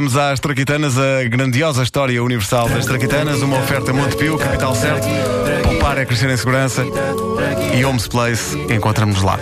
Vamos às Traquitanas, a grandiosa história universal das Traquitanas, uma oferta Montepio, capital certo. Poupar é crescer em segurança. E Homes Place, encontramos-nos lá.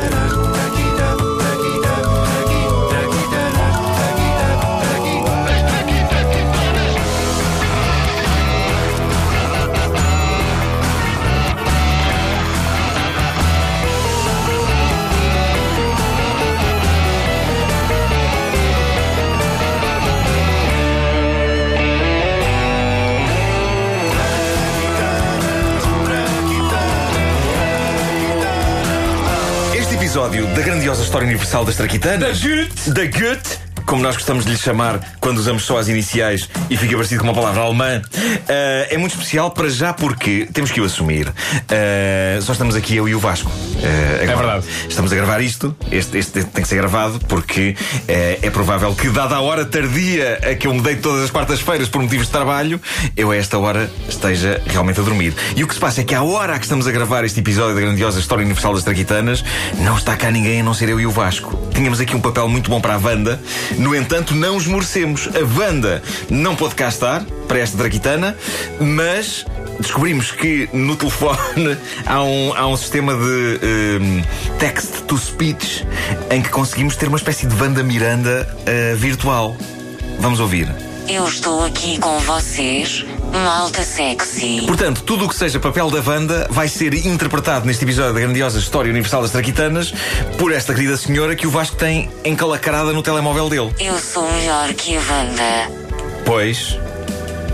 Episódio da grandiosa história universal das Traquitanas. Da Gut. Da Gut. Como nós gostamos de lhe chamar quando usamos só as iniciais e fica parecido com uma palavra alemã, eh, é muito especial para já porque temos que o assumir. Eh, só estamos aqui eu e o Vasco. Eh, agora. verdade. Estamos a gravar isto. Este, este tem que ser gravado porque é provável que, dada a hora tardia a que eu me deito todas as quartas-feiras por motivos de trabalho, eu a esta hora esteja realmente a dormir. E o que se passa é que à hora a que estamos a gravar este episódio da grandiosa história universal das Traquitanas, não está cá ninguém a não ser eu e o Vasco. Tínhamos aqui um papel muito bom para a Wanda, no entanto, não esmorecemos. A Wanda não pôde cá estar para esta Traquitana, mas descobrimos que no telefone há um, há um sistema de ehm, text to speech em que conseguimos ter uma espécie de Wanda Miranda eh, virtual. Vamos ouvir. Eu estou aqui com vocês, malta sexy. Portanto, tudo o que seja papel da Wanda vai ser interpretado neste episódio da grandiosa História Universal das Traquitanas por esta querida senhora que o Vasco tem encalacrada no telemóvel dele. Eu sou melhor que a Wanda. Pois,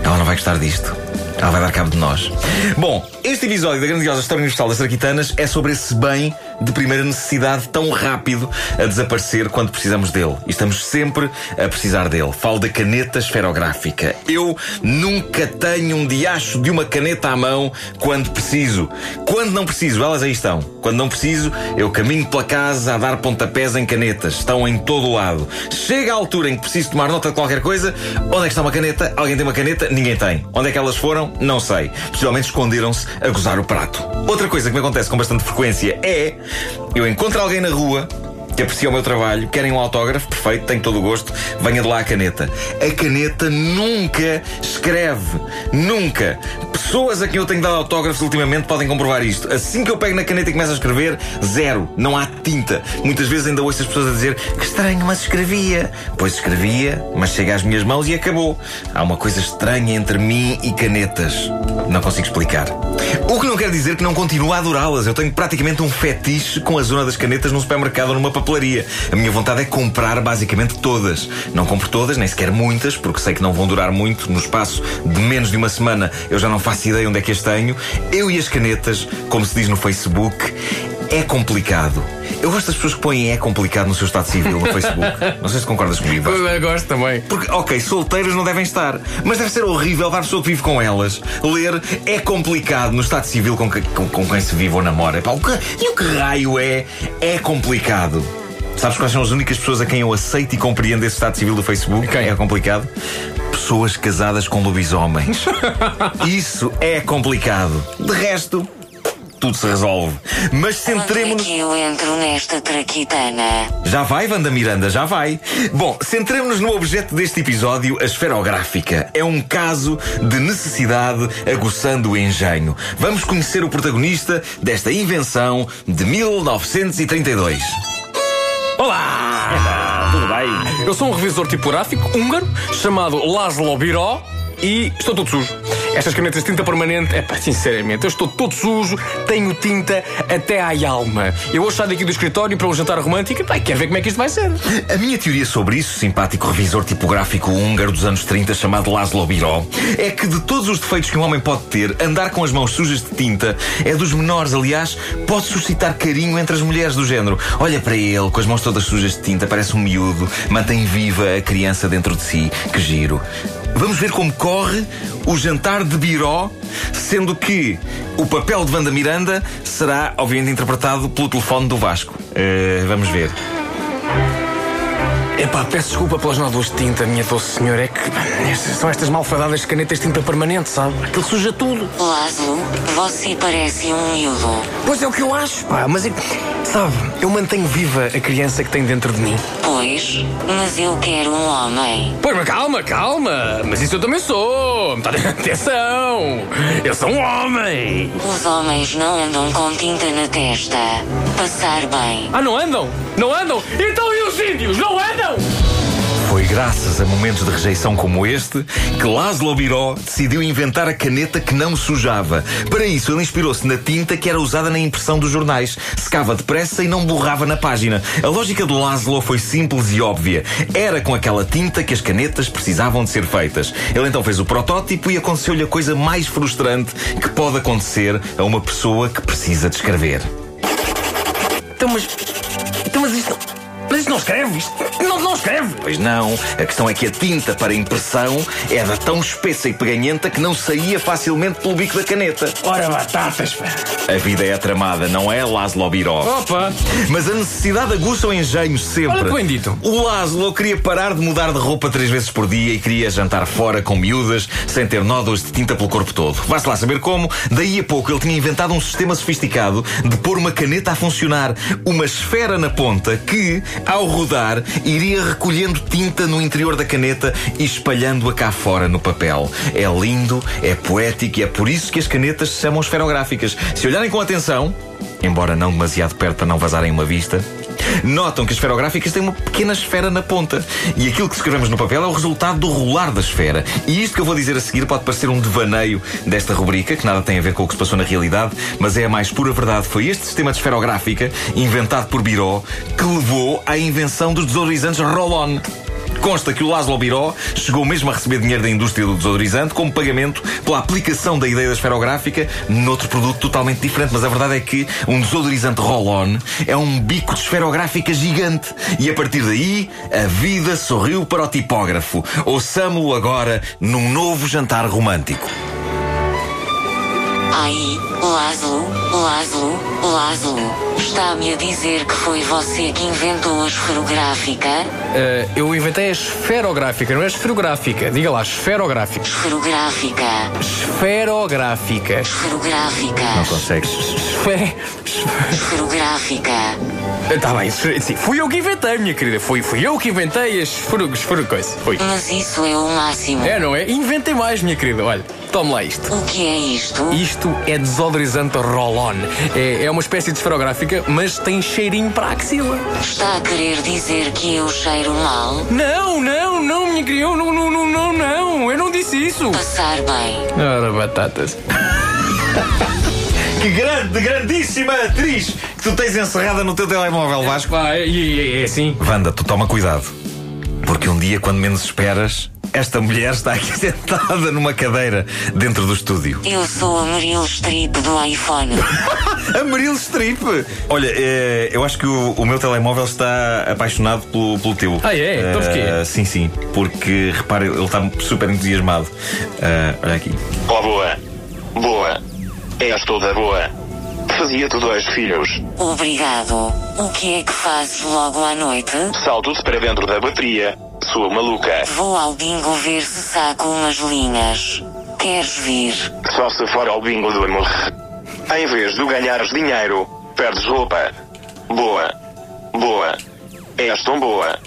ela não vai gostar disto. Ela vai dar cabo de nós. Bom, este episódio da grandiosa História Universal das Traquitanas é sobre esse bem de primeira necessidade tão rápido a desaparecer quando precisamos dele. E estamos sempre a precisar dele. Falo da caneta esferográfica. Eu nunca tenho um diacho de uma caneta à mão quando preciso. Quando não preciso, elas aí estão. Quando não preciso, eu caminho pela casa a dar pontapés em canetas. Estão em todo o lado. Chega a altura em que preciso tomar nota de qualquer coisa. Onde é que está uma caneta? Alguém tem uma caneta? Ninguém tem. Onde é que elas foram? Não sei. Possivelmente esconderam-se a gozar o prato. Outra coisa que me acontece com bastante frequência é eu encontro alguém na rua que aprecia o meu trabalho, querem um autógrafo, perfeito, tenho todo o gosto, venha de lá a caneta. A caneta nunca escreve. Nunca. Pessoas a quem eu tenho dado autógrafos ultimamente podem comprovar isto. Assim que eu pego na caneta e começo a escrever, zero. Não há tinta. Muitas vezes ainda ouço as pessoas a dizer que estranho, mas escrevia. Pois escrevia, mas chega às minhas mãos e acabou. Há uma coisa estranha entre mim e canetas. Não consigo explicar. O que não quer dizer que não continuo a adorá-las. Eu tenho praticamente um fetiche com a zona das canetas num supermercado ou numa papelaria. A minha vontade é comprar basicamente todas. Não compro todas, nem sequer muitas, porque sei que não vão durar muito. No espaço de menos de uma semana eu já não faço ideia onde é que as tenho. Eu e as canetas, como se diz no Facebook, é complicado. Eu gosto das pessoas que põem é complicado no seu estado civil no Facebook. Não sei se concordas comigo. Vasco. Eu gosto também. Porque, ok, solteiras não devem estar, mas deve ser horrível para a pessoa que vive com elas. Ler é complicado no estado civil com, que- com- com quem se vive ou namora. Pá, o que- e o que raio é? É complicado. Sabes quais são as únicas pessoas a quem eu aceito e compreendo esse estado civil do Facebook? Quem? É complicado? Pessoas casadas com lobisomens. Isso é complicado. De resto, tudo se resolve. Mas é centremos-nos. que eu entro nesta traquitana? Já vai, Wanda Miranda, já vai. Bom, centremos-nos no objeto deste episódio, a esferográfica. É um caso de necessidade aguçando o engenho. Vamos conhecer o protagonista desta invenção de 1932. Olá! Eu sou um revisor tipográfico húngaro chamado Laszlo Biro e estou todo sujo. Estas canetas de tinta permanente, é pá, sinceramente, eu estou todo sujo, tenho tinta até à alma. Eu hoje saio daqui do escritório para um jantar romântico e quero ver como é que isto vai ser. A minha teoria sobre isso, simpático revisor tipográfico húngaro dos anos 30 chamado Laszlo Biro, é que de todos os defeitos que um homem pode ter, andar com as mãos sujas de tinta é dos menores. Aliás, pode suscitar carinho entre as mulheres do género. Olha para ele, com as mãos todas sujas de tinta, parece um miúdo, mantém viva a criança dentro de si. Que giro. Vamos ver como corre o jantar de Biró, sendo que o papel de Wanda Miranda será, obviamente, interpretado pelo telefone do Vasco. Eh, vamos ver. Epá, peço desculpa pelas nódulas de tinta, minha doce senhora. É que estas, são estas malfadadas canetas de tinta permanente, sabe? Aquilo suja tudo. Lázaro, você parece um miúdo. Pois é o que eu acho, pá. Mas, é, sabe, eu mantenho viva a criança que tem dentro de mim. Mas eu quero um homem. Pois, mas calma, calma. Mas isso eu também sou. Tá- Atenção. Eu sou um homem. Os homens não andam com tinta na testa. Passar bem. Ah, não andam? Não andam? Então e os índios? Não andam? Graças a momentos de rejeição como este que Laszlo Biró decidiu inventar a caneta que não sujava. Para isso, ele inspirou-se na tinta que era usada na impressão dos jornais. Secava depressa e não borrava na página. A lógica de Laszlo foi simples e óbvia. Era com aquela tinta que as canetas precisavam de ser feitas. Ele então fez o protótipo e aconteceu-lhe a coisa mais frustrante que pode acontecer a uma pessoa que precisa de escrever. Então, mas. Então, mas isto. Mas isto não escreve? Isto não escreve? Pois não, a questão é que a tinta para impressão era tão espessa e peganhenta que não saía facilmente pelo bico da caneta. Ora, batatas, pá. A vida é tramada, não é, Laszlo Biró? Opa! Mas a necessidade aguça o engenho sempre. Olha que bem dito. O Laszlo queria parar de mudar de roupa três vezes por dia e queria jantar fora com miúdas sem ter nódulos de tinta pelo corpo todo. Vá-se lá saber como. Daí a pouco ele tinha inventado um sistema sofisticado de pôr uma caneta a funcionar. Uma esfera na ponta que, ao rodar, iria recolhendo tinta no interior da caneta e espalhando-a cá fora no papel. É lindo, é poético e é por isso que as canetas se chamam esferográficas. Se olharem com atenção, embora não demasiado perto para não vazarem uma vista, notam que as esferográficas têm uma pequena esfera na ponta. E aquilo que escrevemos no papel é o resultado do rolar da esfera. E isto que eu vou dizer a seguir pode parecer um devaneio desta rubrica, que nada tem a ver com o que se passou na realidade, mas é a mais pura verdade. Foi este sistema de esferográfica, inventado por Biró, que levou à invenção dos desodorizantes Roll-On. Consta que o Laszlo Biró chegou mesmo a receber dinheiro da indústria do desodorizante como pagamento pela aplicação da ideia da esferográfica noutro produto totalmente diferente. Mas a verdade é que um desodorizante roll-on é um bico de esferográfica gigante. E a partir daí, a vida sorriu para o tipógrafo. Ouçamo-o agora num novo jantar romântico. Aí, Lázaro, Lázaro, Lázaro. Está-me a dizer que foi você que inventou a esferográfica? Eh, eu inventei a esferográfica, não é esferográfica. Diga lá, esferográfica. Esferográfica. Esferográfica. Esferográfica. Não consegues. Esfe... Esferográfica. Está bem, esfe- sim, fui eu que inventei, minha querida. Fui, fui eu que inventei a esfero... esfero coisa. Foi. Mas isso é o máximo. É, não é? Inventei mais, minha querida. Olha, tome lá isto. O que é isto? Isto é desodorizante roll-on. É, é uma espécie de esferográfica, mas tem cheirinho para a axila. Está a querer dizer que eu cheiro mal? Não, não, não, minha querida. Eu não, não, não, não, não. Eu não disse isso. Passar bem. Ora, batatas. Que grande, grandíssima atriz que tu tens encerrada no teu telemóvel, Vasco. Pá, é, é, é assim. Wanda, tu toma cuidado. Porque um dia, quando menos esperas, esta mulher está aqui sentada numa cadeira dentro do estúdio. Eu sou a Meryl Streep do iPhone. A Meryl Streep! Olha, eh, eu acho que o, o meu telemóvel está apaixonado pelo, pelo teu. Ah, é? Então porquê? Eh, sim, sim. Porque, repare, ele está super entusiasmado. Eh, olha aqui. Ó boa, boa, és toda boa. Fazia-te dois filhos. Obrigado. O que é que fazes logo à noite? Salto-te para dentro da bateria, sua maluca. Vou ao bingo ver se saco umas linhas. Queres vir? Só se for ao bingo do amor. Em vez de ganhares dinheiro, perdes roupa. Boa, boa, és tão boa.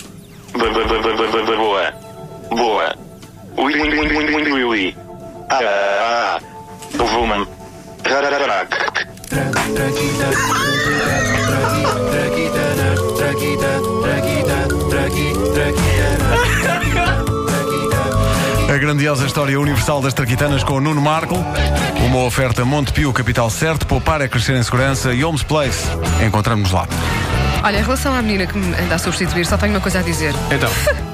Boa, boa. Ui, ui, ui, ui, ui, ui, ui. Ah, ah, ah. Woman. Rarararac. A grandiosa história universal das traquitanas com o Nuno Marco. Uma oferta Montepio Capital Certo, poupar é crescer em segurança e Homes Place. Encontramos-nos lá. Olha, em relação à menina que me anda a substituir, só tenho uma coisa a dizer. Então.